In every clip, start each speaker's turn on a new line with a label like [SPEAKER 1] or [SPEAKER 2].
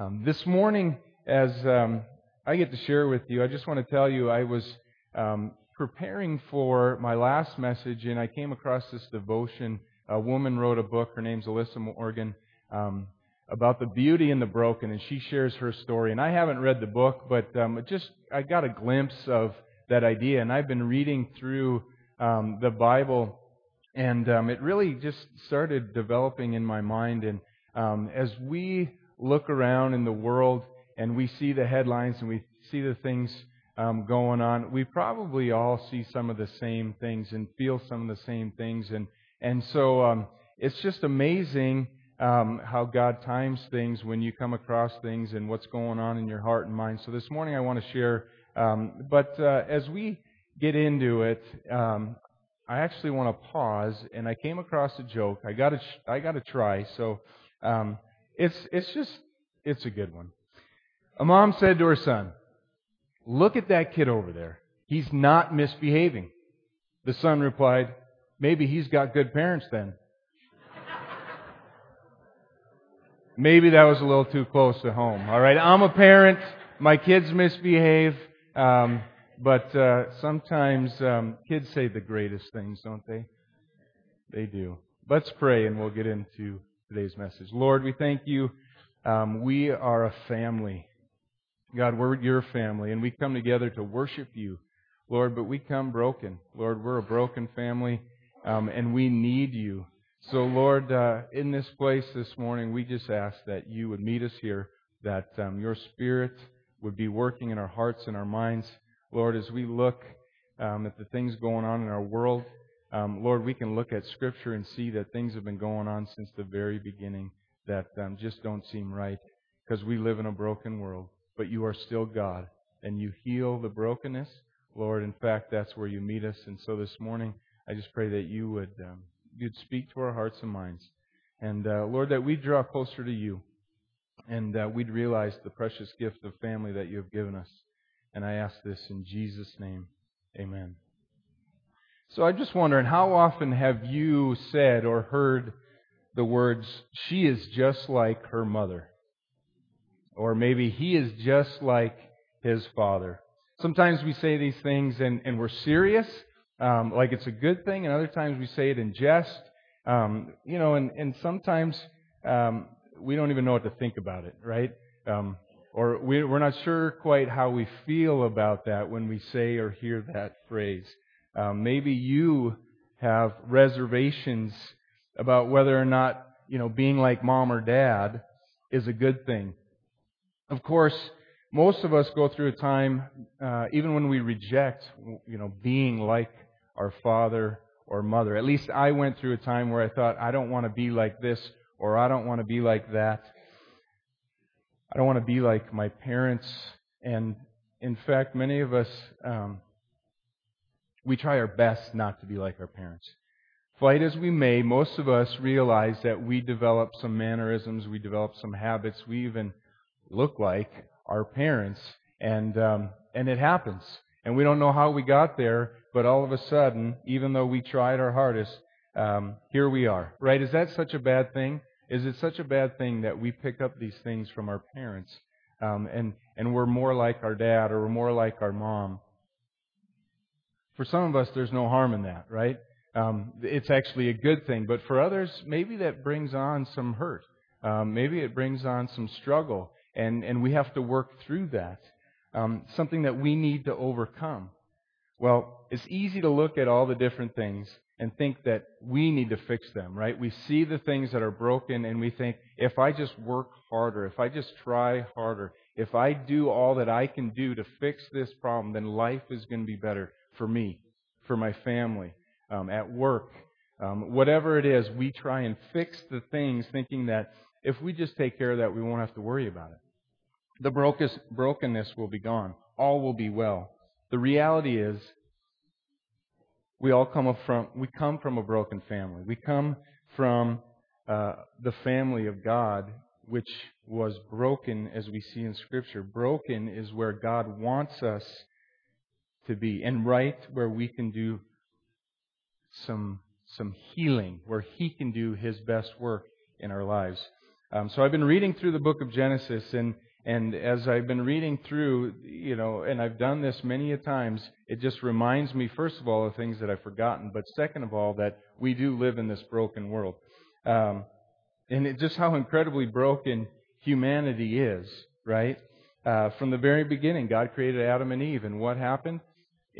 [SPEAKER 1] Um, this morning, as um, I get to share with you, I just want to tell you I was um, preparing for my last message, and I came across this devotion. A woman wrote a book. Her name's Alyssa Morgan. Um, about the beauty and the broken, and she shares her story. And I haven't read the book, but um, just I got a glimpse of that idea, and I've been reading through um, the Bible, and it really just started developing in my mind. And as we look around in the world and we see the headlines and we see the things um, going on, we probably all see some of the same things and feel some of the same things. And, and so um, it's just amazing um, how God times things when you come across things and what's going on in your heart and mind. So this morning I want to share. Um, but uh, as we get into it, um, I actually want to pause, and I came across a joke. I got to I got to try. So um, it's, it's just, it's a good one. A mom said to her son, Look at that kid over there. He's not misbehaving. The son replied, Maybe he's got good parents then. Maybe that was a little too close to home. All right, I'm a parent. My kids misbehave, um, but uh, sometimes um, kids say the greatest things, don't they? They do. Let's pray, and we'll get into today's message. Lord, we thank you. Um, we are a family. God, we're your family, and we come together to worship you, Lord, but we come broken. Lord, we're a broken family, um, and we need you. So, Lord, uh, in this place this morning, we just ask that you would meet us here, that um, your Spirit would be working in our hearts and our minds. Lord, as we look um, at the things going on in our world, um, Lord, we can look at Scripture and see that things have been going on since the very beginning that um, just don't seem right because we live in a broken world. But you are still God, and you heal the brokenness. Lord, in fact, that's where you meet us. And so this morning, I just pray that you would um, you'd speak to our hearts and minds. And uh, Lord, that we draw closer to you and uh, we'd realize the precious gift of family that you have given us. And I ask this in Jesus' name. Amen. So I'm just wondering, how often have you said or heard the words, she is just like her mother? Or maybe he is just like his father. Sometimes we say these things and, and we're serious, um, like it's a good thing, and other times we say it in jest. Um, you know, and, and sometimes um, we don't even know what to think about it, right? Um, or we, we're not sure quite how we feel about that when we say or hear that phrase. Um, maybe you have reservations about whether or not, you know, being like mom or dad is a good thing. Of course, most of us go through a time, uh, even when we reject, you know, being like our father or mother. At least I went through a time where I thought, I don't want to be like this or I don't want to be like that. I don't want to be like my parents. And in fact, many of us, um, we try our best not to be like our parents. Fight as we may, most of us realize that we develop some mannerisms, we develop some habits, we even look like our parents, and um, and it happens. And we don't know how we got there, but all of a sudden, even though we tried our hardest, um, here we are. Right? Is that such a bad thing? Is it such a bad thing that we pick up these things from our parents, um, and and we're more like our dad or we're more like our mom? For some of us, there's no harm in that, right? Um, it's actually a good thing. But for others, maybe that brings on some hurt. Um, maybe it brings on some struggle, and, and we have to work through that. Um, something that we need to overcome. Well, it's easy to look at all the different things and think that we need to fix them, right? We see the things that are broken and we think, if I just work harder, if I just try harder, if I do all that I can do to fix this problem, then life is going to be better for me, for my family, um, at work, um, whatever it is, we try and fix the things thinking that if we just take care of that, we won't have to worry about it. The brokenness will be gone. All will be well. The reality is, we all come from we come from a broken family. We come from uh, the family of God, which was broken, as we see in Scripture. Broken is where God wants us to be, and right where we can do some some healing, where He can do His best work in our lives. Um, so I've been reading through the book of Genesis, and and as I've been reading through, you know, and I've done this many a times, it just reminds me, first of all, of things that I've forgotten, but second of all, that we do live in this broken world. Um, and it, just how incredibly broken humanity is, right? Uh, from the very beginning, God created Adam and Eve, and what happened?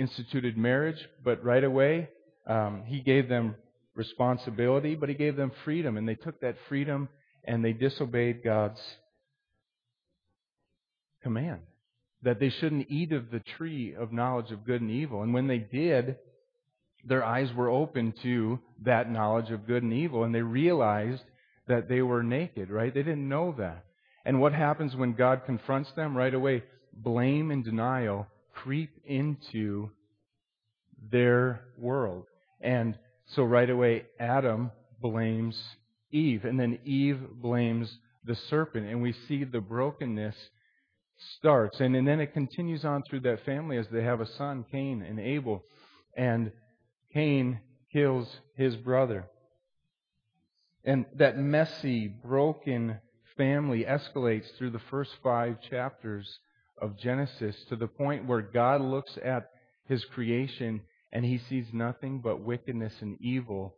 [SPEAKER 1] Instituted marriage, but right away, um, He gave them responsibility, but He gave them freedom, and they took that freedom and they disobeyed God's command that they shouldn't eat of the tree of knowledge of good and evil. And when they did, their eyes were open to that knowledge of good and evil, and they realized that they were naked, right? They didn't know that. And what happens when God confronts them? Right away, blame and denial creep into their world. And so right away, Adam blames Eve, and then Eve blames the serpent, and we see the brokenness starts. And, and then it continues on through that family as they have a son, Cain and Abel. And Cain kills his brother. And that messy, broken family escalates through the first five chapters of Genesis to the point where God looks at his creation and he sees nothing but wickedness and evil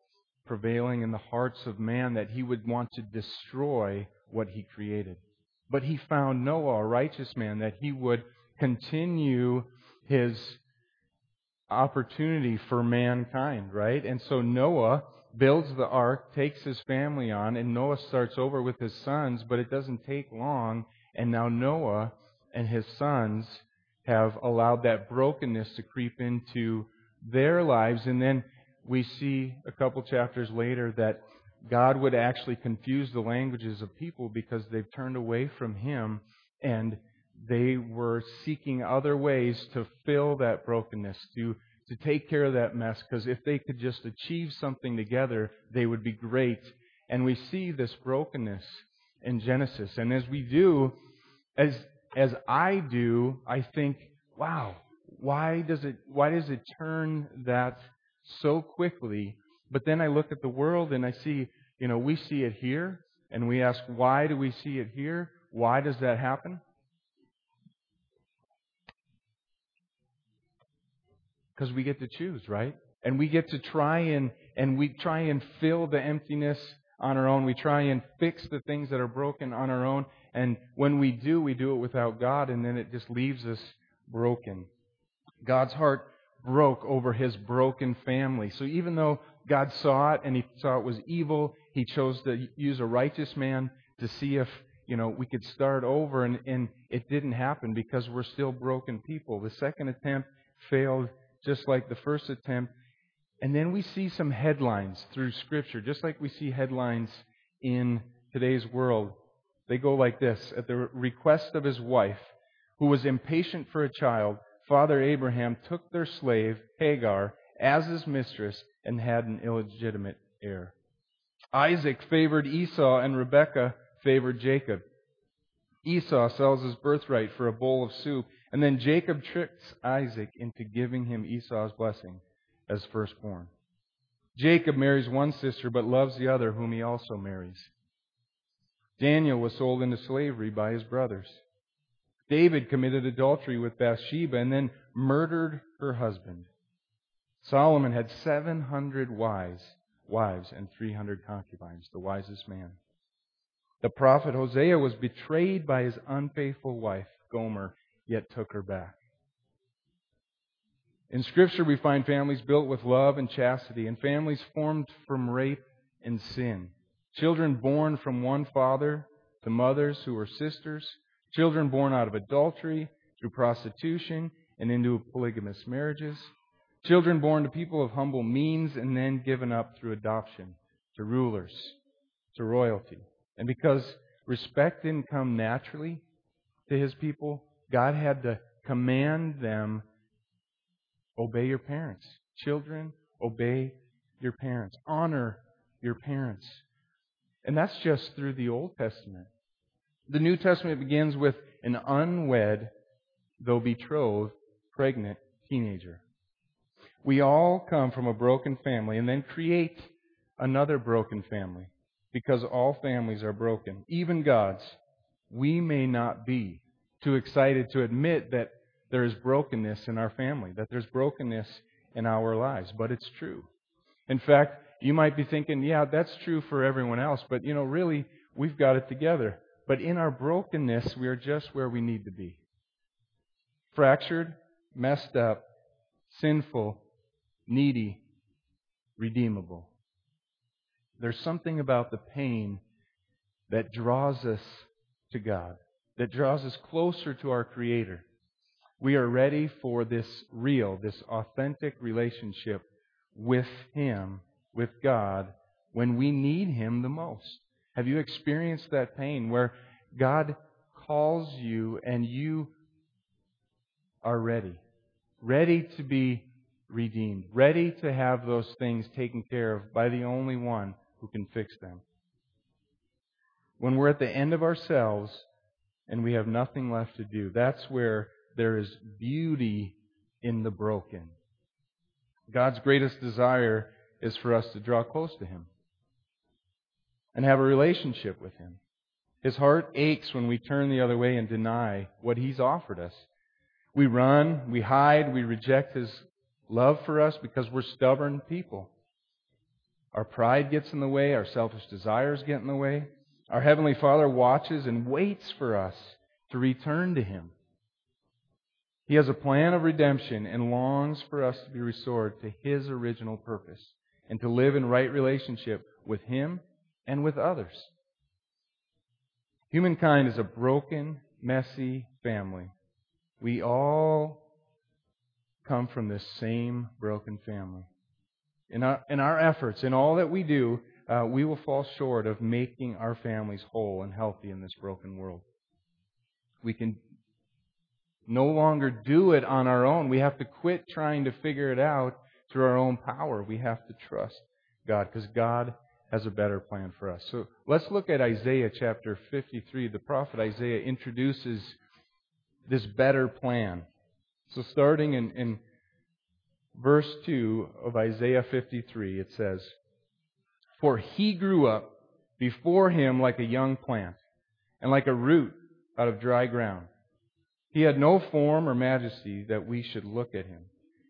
[SPEAKER 1] prevailing in the hearts of man that he would want to destroy what he created. But he found Noah, a righteous man, that he would continue his opportunity for mankind, right? And so Noah builds the ark, takes his family on, and Noah starts over with his sons, but it doesn't take long, and now Noah and his sons have allowed that brokenness to creep into their lives, and then we see a couple chapters later that God would actually confuse the languages of people because they've turned away from Him and they were seeking other ways to fill that brokenness, to, to take care of that mess, because if they could just achieve something together, they would be great. And we see this brokenness in Genesis. And as we do, as, as I do, I think, wow, why does it, why does it turn that so quickly but then I look at the world and I see, you know, we see it here, and we ask, why do we see it here? Why does that happen? Because we get to choose, right? And we get to try and, and we try and fill the emptiness on our own. We try and fix the things that are broken on our own. And when we do, we do it without God, and then it just leaves us broken. God's heart broke over his broken family. So even though God saw it and he saw it was evil. He chose to use a righteous man to see if, you know, we could start over and, and it didn't happen because we're still broken people. The second attempt failed just like the first attempt. And then we see some headlines through scripture, just like we see headlines in today's world. They go like this. At the request of his wife, who was impatient for a child, Father Abraham took their slave, Hagar, as his mistress and had an illegitimate heir. Isaac favored Esau and Rebekah favored Jacob. Esau sells his birthright for a bowl of soup, and then Jacob tricks Isaac into giving him Esau's blessing as firstborn. Jacob marries one sister but loves the other, whom he also marries. Daniel was sold into slavery by his brothers. David committed adultery with Bathsheba and then murdered her husband. Solomon had 700 wives, wives and 300 concubines, the wisest man. The prophet Hosea was betrayed by his unfaithful wife, Gomer, yet took her back. In Scripture, we find families built with love and chastity, and families formed from rape and sin. Children born from one father to mothers who were sisters. Children born out of adultery, through prostitution, and into polygamous marriages. Children born to people of humble means and then given up through adoption to rulers, to royalty. And because respect didn't come naturally to his people, God had to command them obey your parents. Children, obey your parents. Honor your parents. And that's just through the Old Testament. The New Testament begins with an unwed, though betrothed, pregnant teenager. We all come from a broken family and then create another broken family. because all families are broken, even God's. We may not be too excited to admit that there is brokenness in our family, that there's brokenness in our lives, but it's true. In fact, you might be thinking, yeah, that's true for everyone else, but you know, really, we've got it together. But in our brokenness, we are just where we need to be. Fractured, messed up, sinful, needy, redeemable. There's something about the pain that draws us to God, that draws us closer to our Creator. We are ready for this real, this authentic relationship with Him, with God, when we need Him the most. Have you experienced that pain where God calls you and you are ready? Ready to be redeemed, ready to have those things taken care of by the only one who can fix them. When we're at the end of ourselves and we have nothing left to do, that's where there is beauty in the broken. God's greatest desire is for us to draw close to Him and have a relationship with Him. His heart aches when we turn the other way and deny what He's offered us. We run, we hide, we reject His love for us because we're stubborn people. Our pride gets in the way, our selfish desires get in the way. Our Heavenly Father watches and waits for us to return to Him. He has a plan of redemption and longs for us to be restored to His original purpose and to live in right relationship with Him and with others. Humankind is a broken, messy family. We all come from this same broken family. In our, in our efforts, in all that we do, uh, we will fall short of making our families whole and healthy in this broken world. We can no longer do it on our own. We have to quit trying to figure it out through our own power. We have to trust God because God has a better plan for us. So let's look at Isaiah chapter 53. The prophet Isaiah introduces this better plan. So starting in, in verse 2 of Isaiah 53, it says, For he grew up before him like a young plant, and like a root out of dry ground. He had no form or majesty that we should look at him,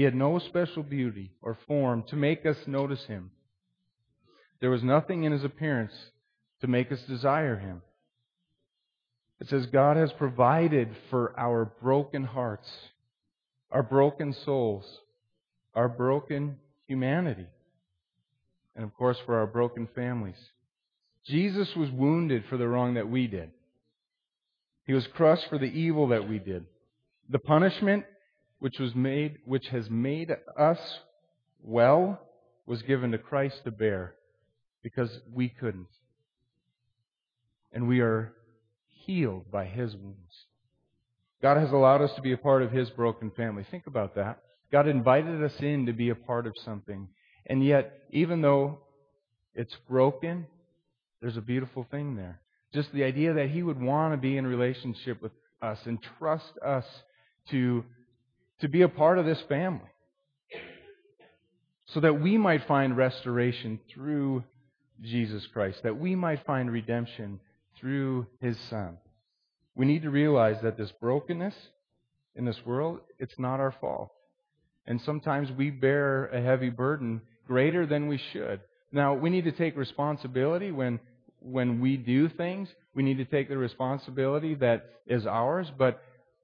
[SPEAKER 1] He had no special beauty or form to make us notice him. There was nothing in his appearance to make us desire him. It says God has provided for our broken hearts our broken souls, our broken humanity, and of course for our broken families. Jesus was wounded for the wrong that we did. He was crushed for the evil that we did. The punishment which was made which has made us well was given to Christ to bear because we couldn't. And we are healed by his wounds. God has allowed us to be a part of His broken family. Think about that. God invited us in to be a part of something. And yet, even though it's broken, there's a beautiful thing there. Just the idea that He would want to be in relationship with us and trust us to, to be a part of this family. So that we might find restoration through Jesus Christ, that we might find redemption through His Son. We need to realize that this brokenness in this world, it's not our fault. And sometimes we bear a heavy burden greater than we should. Now, we need to take responsibility when when we do things, we need to take the responsibility that is ours, but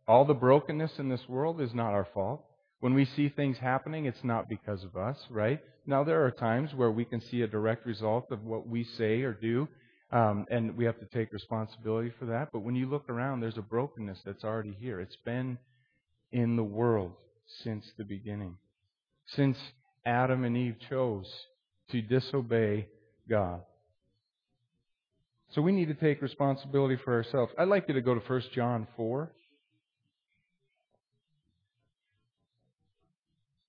[SPEAKER 1] all the brokenness in this world is not our fault. When we see things happening, it's not because of us, right? Now, there are times where we can see a direct result of what we say or do, um, and we have to take responsibility for that. But when you look around, there's a brokenness that's already here. It's been in the world since the beginning. Since Adam and Eve chose to disobey God. So we need to take responsibility for ourselves. I'd like you to go to 1 John 4.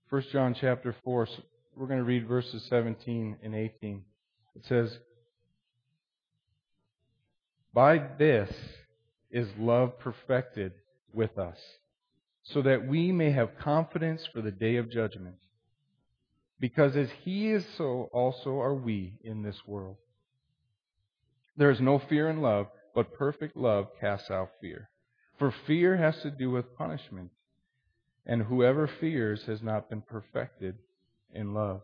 [SPEAKER 1] 1 John chapter 4, we're going to read verses 17 and 18. It says, By this is love perfected with us, so that we may have confidence for the day of judgment. Because as he is, so also are we in this world. There is no fear in love, but perfect love casts out fear. For fear has to do with punishment and whoever fears has not been perfected in love.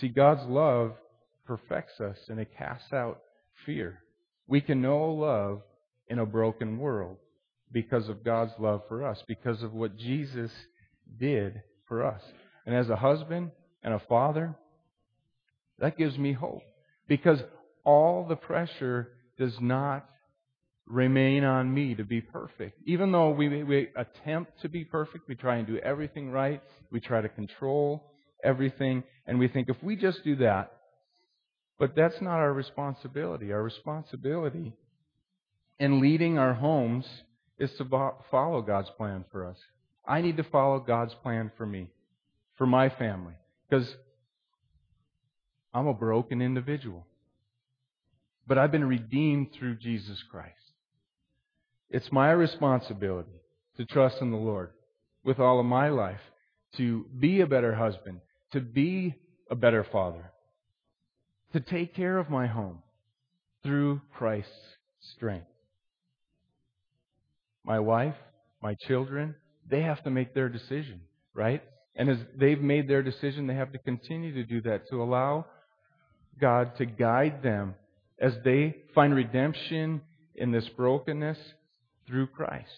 [SPEAKER 1] See, God's love perfects us and it casts out fear. We can know love in a broken world because of God's love for us, because of what Jesus did for us. And as a husband and a father, that gives me hope because all the pressure does not remain on me to be perfect. Even though we, we attempt to be perfect, we try and do everything right, we try to control everything, and we think if we just do that, but that's not our responsibility. Our responsibility in leading our homes is to follow God's plan for us. I need to follow God's plan for me, for my family, because I'm a broken individual. But I've been redeemed through Jesus Christ. It's my responsibility to trust in the Lord with all of my life, to be a better husband, to be a better father, to take care of my home through Christ's strength. My wife, my children, they have to make their decision, right? And as they've made their decision, they have to continue to do that, to allow God to guide them as they find redemption in this brokenness through Christ.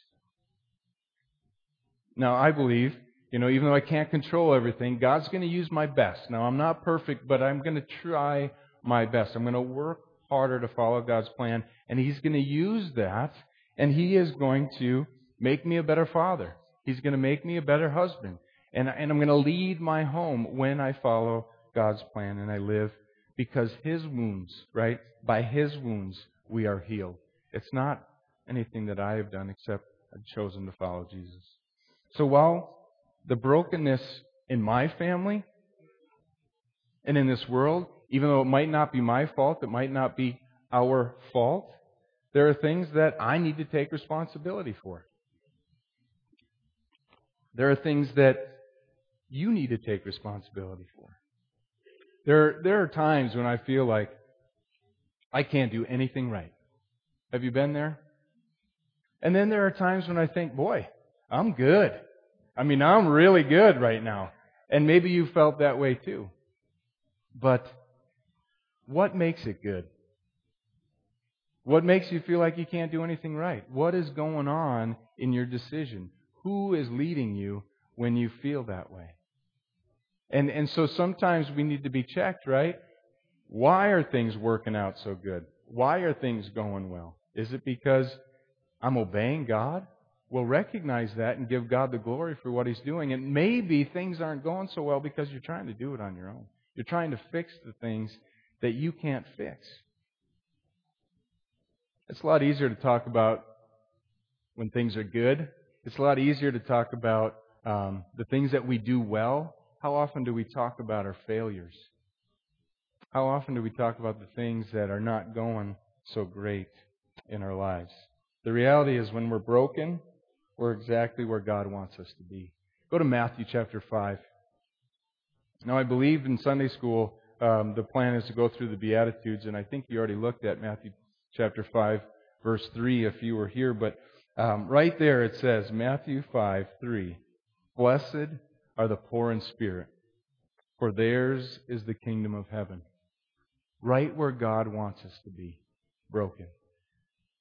[SPEAKER 1] Now, I believe, you know, even though I can't control everything, God's going to use my best. Now, I'm not perfect, but I'm going to try my best. I'm going to work harder to follow God's plan, and He's going to use that, and He is going to make me a better father. He's going to make me a better husband. And, and I'm going to lead my home when I follow God's plan and I live because His wounds, right? By His wounds, we are healed. It's not anything that I have done except I've chosen to follow Jesus. So while the brokenness in my family and in this world, even though it might not be my fault, it might not be our fault, there are things that I need to take responsibility for. There are things that you need to take responsibility for. There, there are times when I feel like I can't do anything right. Have you been there? And then there are times when I think, boy, I'm good. I mean, I'm really good right now. And maybe you felt that way too. But what makes it good? What makes you feel like you can't do anything right? What is going on in your decision? Who is leading you when you feel that way? And, and so sometimes we need to be checked, right? Why are things working out so good? Why are things going well? Is it because I'm obeying God, well, recognize that and give God the glory for what He's doing. And maybe things aren't going so well because you're trying to do it on your own. You're trying to fix the things that you can't fix. It's a lot easier to talk about when things are good. It's a lot easier to talk about um, the things that we do well. How often do we talk about our failures? How often do we talk about the things that are not going so great in our lives? The reality is when we're broken, we're exactly where God wants us to be. Go to Matthew chapter 5. Now, I believe in Sunday school, um, the plan is to go through the Beatitudes, and I think you already looked at Matthew chapter 5, verse 3 if you were here, but um, right there it says, Matthew 5, 3, Blessed are the poor in spirit, for theirs is the kingdom of heaven. Right where God wants us to be broken.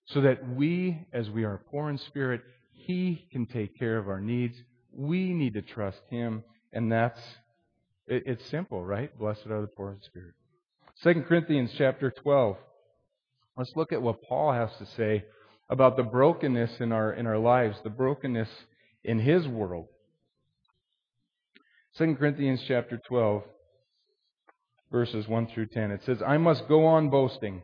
[SPEAKER 1] So that we, as we are poor in spirit, He can take care of our needs. We need to trust Him. And that's, it, it's simple, right? Blessed are the poor in spirit. Second Corinthians chapter 12. Let's look at what Paul has to say about the brokenness in our, in our lives, the brokenness in his world. Second Corinthians chapter 12, verses 1 through 10. It says, I must go on boasting.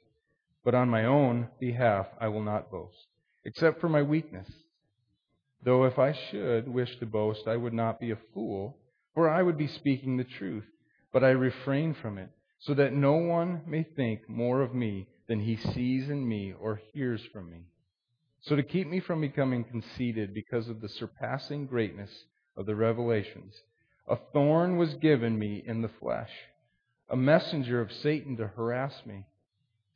[SPEAKER 1] but on my own behalf I will not boast, except for my weakness. Though if I should wish to boast, I would not be a fool, for I would be speaking the truth, but I refrain from it so that no one may think more of me than he sees in me or hears from me. So to keep me from becoming conceited because of the surpassing greatness of the revelations, a thorn was given me in the flesh, a messenger of Satan to harass me,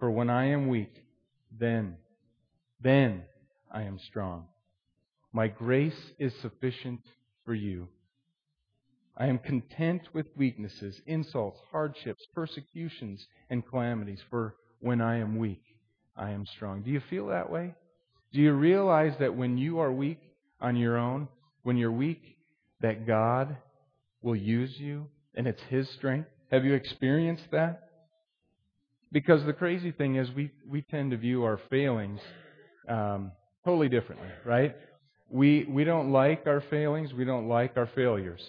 [SPEAKER 1] For when I am weak, then, then I am strong. My grace is sufficient for you I am content with weaknesses, insults, hardships, persecutions, and calamities, for when I am weak, I am strong. Do you feel that way? Do you realize that when you are weak on your own, when you're weak, that God will use you and it's His strength? Have you experienced that? Because the crazy thing is, we, we tend to view our failings um, totally differently, right? We, we don't like our failings, we don't like our failures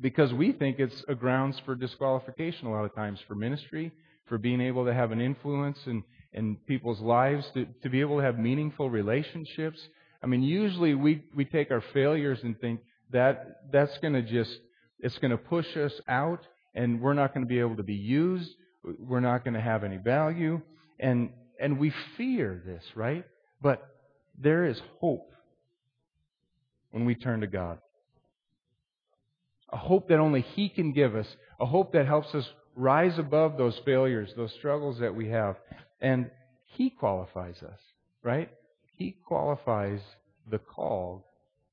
[SPEAKER 1] because we think it's a grounds for disqualification a lot of times for ministry, for being able to have an influence in, in people's lives, to, to be able to have meaningful relationships. I mean, usually we, we take our failures and think that that's going to just, it's going to push us out and we're not going to be able to be used. We're not going to have any value. And, and we fear this, right? But there is hope when we turn to God a hope that only He can give us, a hope that helps us rise above those failures, those struggles that we have. And He qualifies us, right? He qualifies the called.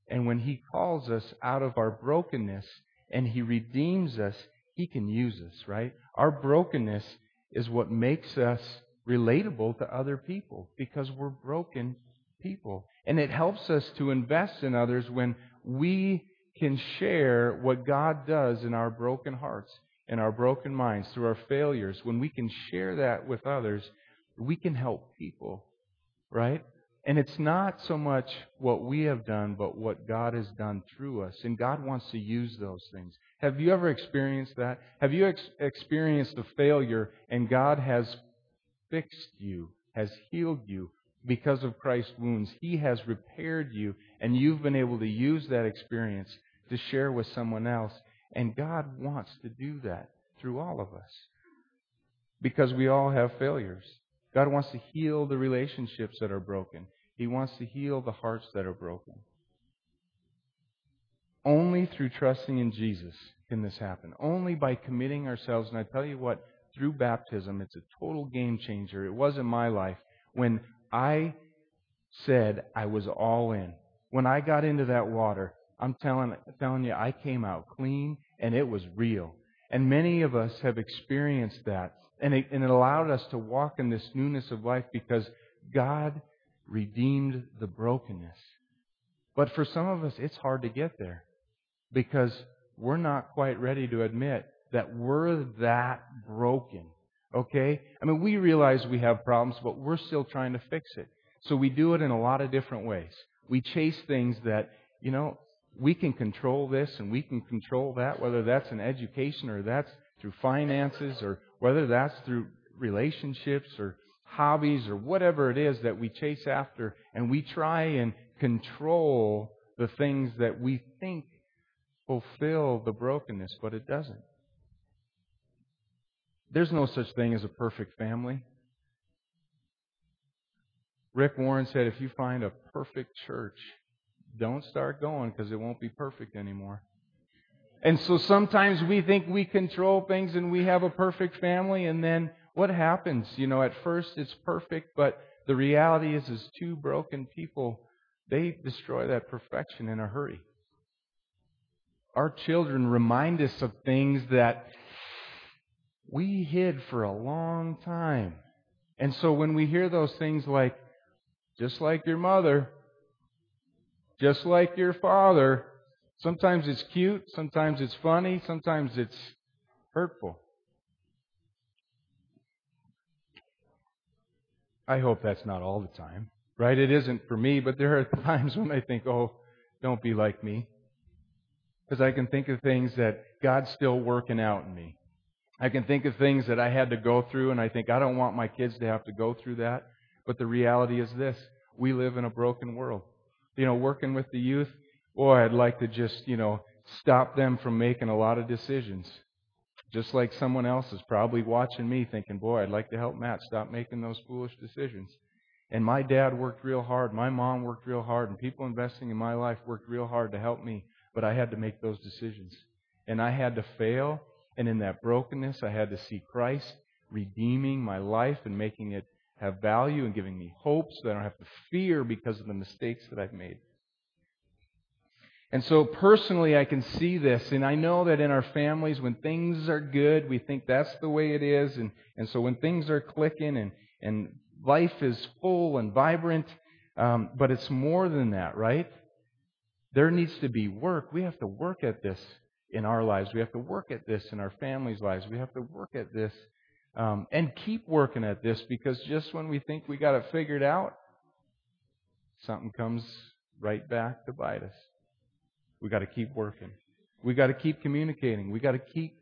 [SPEAKER 1] And when He calls us out of our brokenness and He redeems us, He can use us, right? Our brokenness is what makes us relatable to other people because we're broken people. And it helps us to invest in others when we can share what God does in our broken hearts and our broken minds through our failures, when we can share that with others, we can help people, right? And it's not so much what we have done, but what God has done through us. And God wants to use those things. Have you ever experienced that? Have you ex- experienced a failure and God has fixed you, has healed you because of Christ's wounds? He has repaired you, and you've been able to use that experience to share with someone else. And God wants to do that through all of us because we all have failures. God wants to heal the relationships that are broken. He wants to heal the hearts that are broken. Only through trusting in Jesus can this happen. Only by committing ourselves. And I tell you what, through baptism, it's a total game changer. It was in my life when I said I was all in. When I got into that water, I'm telling, telling you, I came out clean and it was real. And many of us have experienced that. And it, and it allowed us to walk in this newness of life because God redeemed the brokenness. But for some of us, it's hard to get there because we're not quite ready to admit that we're that broken. Okay? I mean, we realize we have problems, but we're still trying to fix it. So we do it in a lot of different ways. We chase things that, you know, we can control this and we can control that, whether that's in education or that's through finances or whether that's through relationships or hobbies or whatever it is that we chase after and we try and control the things that we think fulfill the brokenness, but it doesn't. There's no such thing as a perfect family. Rick Warren said if you find a perfect church, don't start going because it won't be perfect anymore. And so sometimes we think we control things and we have a perfect family and then what happens? You know, at first it's perfect, but the reality is is two broken people, they destroy that perfection in a hurry. Our children remind us of things that we hid for a long time. And so when we hear those things like, just like your mother, just like your father, sometimes it's cute, sometimes it's funny, sometimes it's hurtful. I hope that's not all the time, right? It isn't for me, but there are times when I think, oh, don't be like me. Because I can think of things that God's still working out in me. I can think of things that I had to go through, and I think I don't want my kids to have to go through that. But the reality is this we live in a broken world. You know, working with the youth, boy, I'd like to just, you know, stop them from making a lot of decisions. Just like someone else is probably watching me thinking, boy, I'd like to help Matt stop making those foolish decisions. And my dad worked real hard. My mom worked real hard. And people investing in my life worked real hard to help me. But I had to make those decisions. And I had to fail and in that brokenness, I had to see Christ redeeming my life and making it have value and giving me hope so that I don't have to fear because of the mistakes that I've made. And so personally, I can see this, and I know that in our families, when things are good, we think that's the way it is, and, and so when things are clicking and, and life is full and vibrant, um, but it's more than that, right? There needs to be work. We have to work at this in our lives. We have to work at this in our families' lives. We have to work at this um, and keep working at this because just when we think we got it figured out, something comes right back to bite us. We got to keep working. We got to keep communicating. We got to keep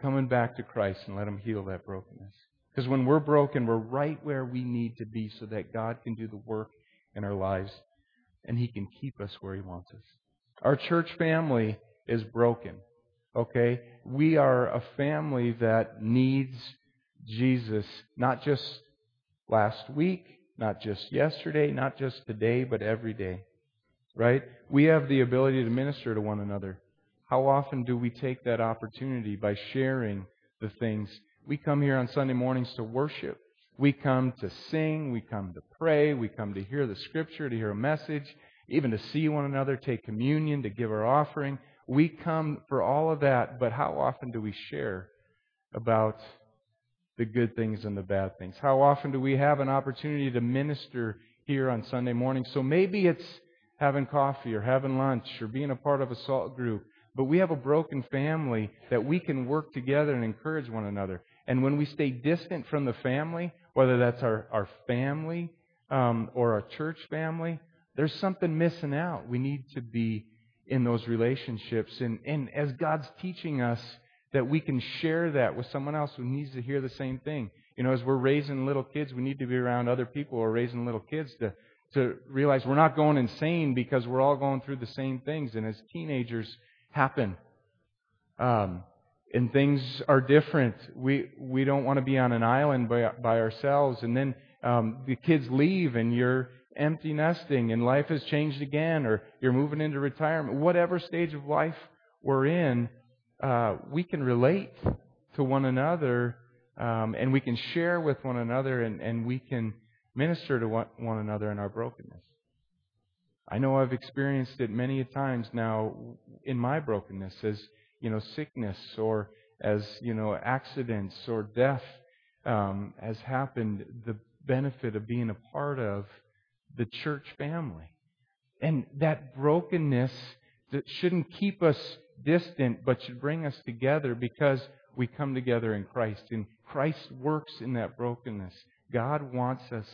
[SPEAKER 1] coming back to Christ and let Him heal that brokenness. Because when we're broken, we're right where we need to be so that God can do the work in our lives and He can keep us where He wants us. Our church family is broken. Okay? We are a family that needs Jesus, not just last week, not just yesterday, not just today, but every day. Right? We have the ability to minister to one another. How often do we take that opportunity by sharing the things? We come here on Sunday mornings to worship. We come to sing. We come to pray. We come to hear the scripture, to hear a message, even to see one another, take communion, to give our offering. We come for all of that, but how often do we share about the good things and the bad things? How often do we have an opportunity to minister here on Sunday morning? So maybe it's having coffee or having lunch or being a part of a salt group. But we have a broken family that we can work together and encourage one another. And when we stay distant from the family, whether that's our, our family um, or our church family, there's something missing out. We need to be in those relationships. And, and as God's teaching us that we can share that with someone else who needs to hear the same thing. You know, as we're raising little kids, we need to be around other people who are raising little kids to, to realize we're not going insane because we're all going through the same things. And as teenagers happen, um, and things are different, we, we don't want to be on an island by, by ourselves. And then um, the kids leave and you're empty nesting and life has changed again, or you're moving into retirement, whatever stage of life we're in, uh, we can relate to one another um, and we can share with one another and, and we can minister to one, one another in our brokenness. I know I've experienced it many a times now in my brokenness as, you know, sickness or as, you know, accidents or death um, has happened. The benefit of being a part of the church family. And that brokenness that shouldn't keep us distant, but should bring us together because we come together in Christ. And Christ works in that brokenness. God wants us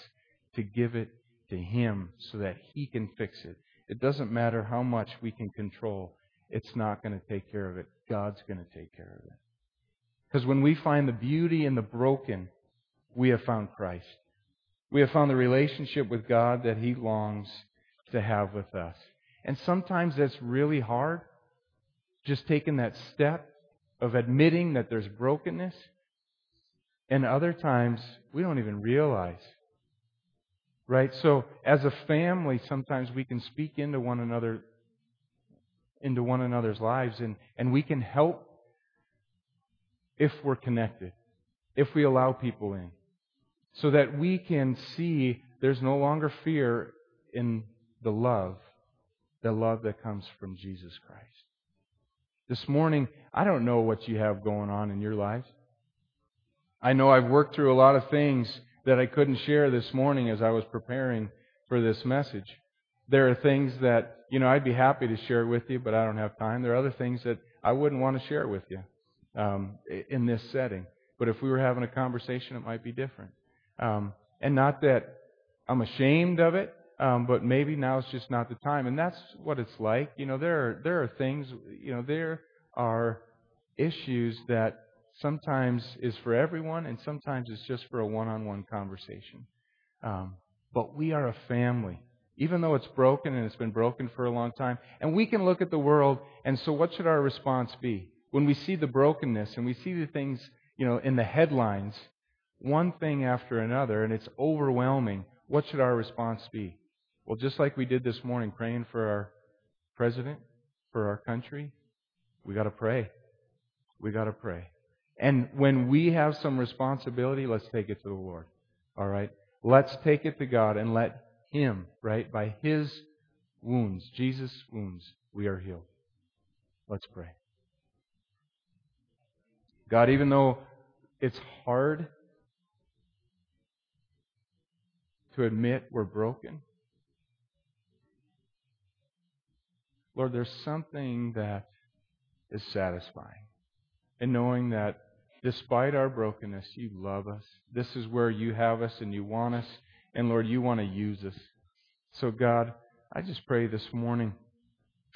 [SPEAKER 1] to give it to Him so that He can fix it. It doesn't matter how much we can control. It's not going to take care of it. God's going to take care of it. Because when we find the beauty in the broken, we have found Christ. We have found the relationship with God that He longs to have with us. And sometimes that's really hard. Just taking that step of admitting that there's brokenness. And other times, we don't even realize. Right? So, as a family, sometimes we can speak into one another, into one another's lives, and, and we can help if we're connected, if we allow people in, so that we can see there's no longer fear in the love, the love that comes from Jesus Christ. This morning, I don't know what you have going on in your lives. I know I've worked through a lot of things that I couldn't share this morning as I was preparing for this message. There are things that, you know, I'd be happy to share with you, but I don't have time. There are other things that I wouldn't want to share with you um, in this setting. But if we were having a conversation, it might be different. Um, and not that I'm ashamed of it, um, but maybe now it's just not the time. And that's what it's like. You know, there are there are things. You know, there are issues that sometimes is for everyone, and sometimes it's just for a one-on-one conversation. Um, but we are a family, even though it's broken and it's been broken for a long time. And we can look at the world, and so what should our response be when we see the brokenness and we see the things, you know, in the headlines, one thing after another, and it's overwhelming? What should our response be? Well, just like we did this morning, praying for our president, for our country, we got to pray. We got to pray. And when we have some responsibility, let's take it to the Lord. All right? Let's take it to God and let Him, right? By His wounds, Jesus' wounds, we are healed. Let's pray. God, even though it's hard to admit we're broken, Lord, there's something that is satisfying. in knowing that despite our brokenness, you love us. This is where you have us and you want us. And Lord, you want to use us. So, God, I just pray this morning,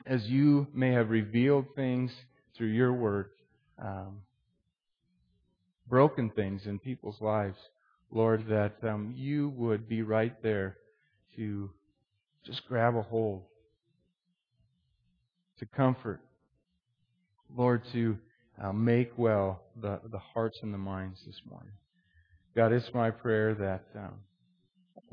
[SPEAKER 1] as you may have revealed things through your word, um, broken things in people's lives, Lord, that um, you would be right there to just grab a hold, to comfort, Lord, to uh, make well the, the hearts and the minds this morning. God, it's my prayer that um,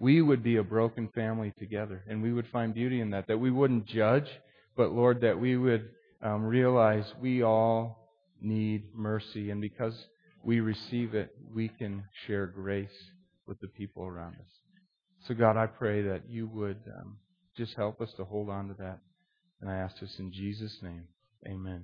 [SPEAKER 1] we would be a broken family together and we would find beauty in that, that we wouldn't judge, but Lord, that we would um, realize we all need mercy and because we receive it, we can share grace with the people around us. So, God, I pray that you would um, just help us to hold on to that. And I ask this in Jesus' name. Amen.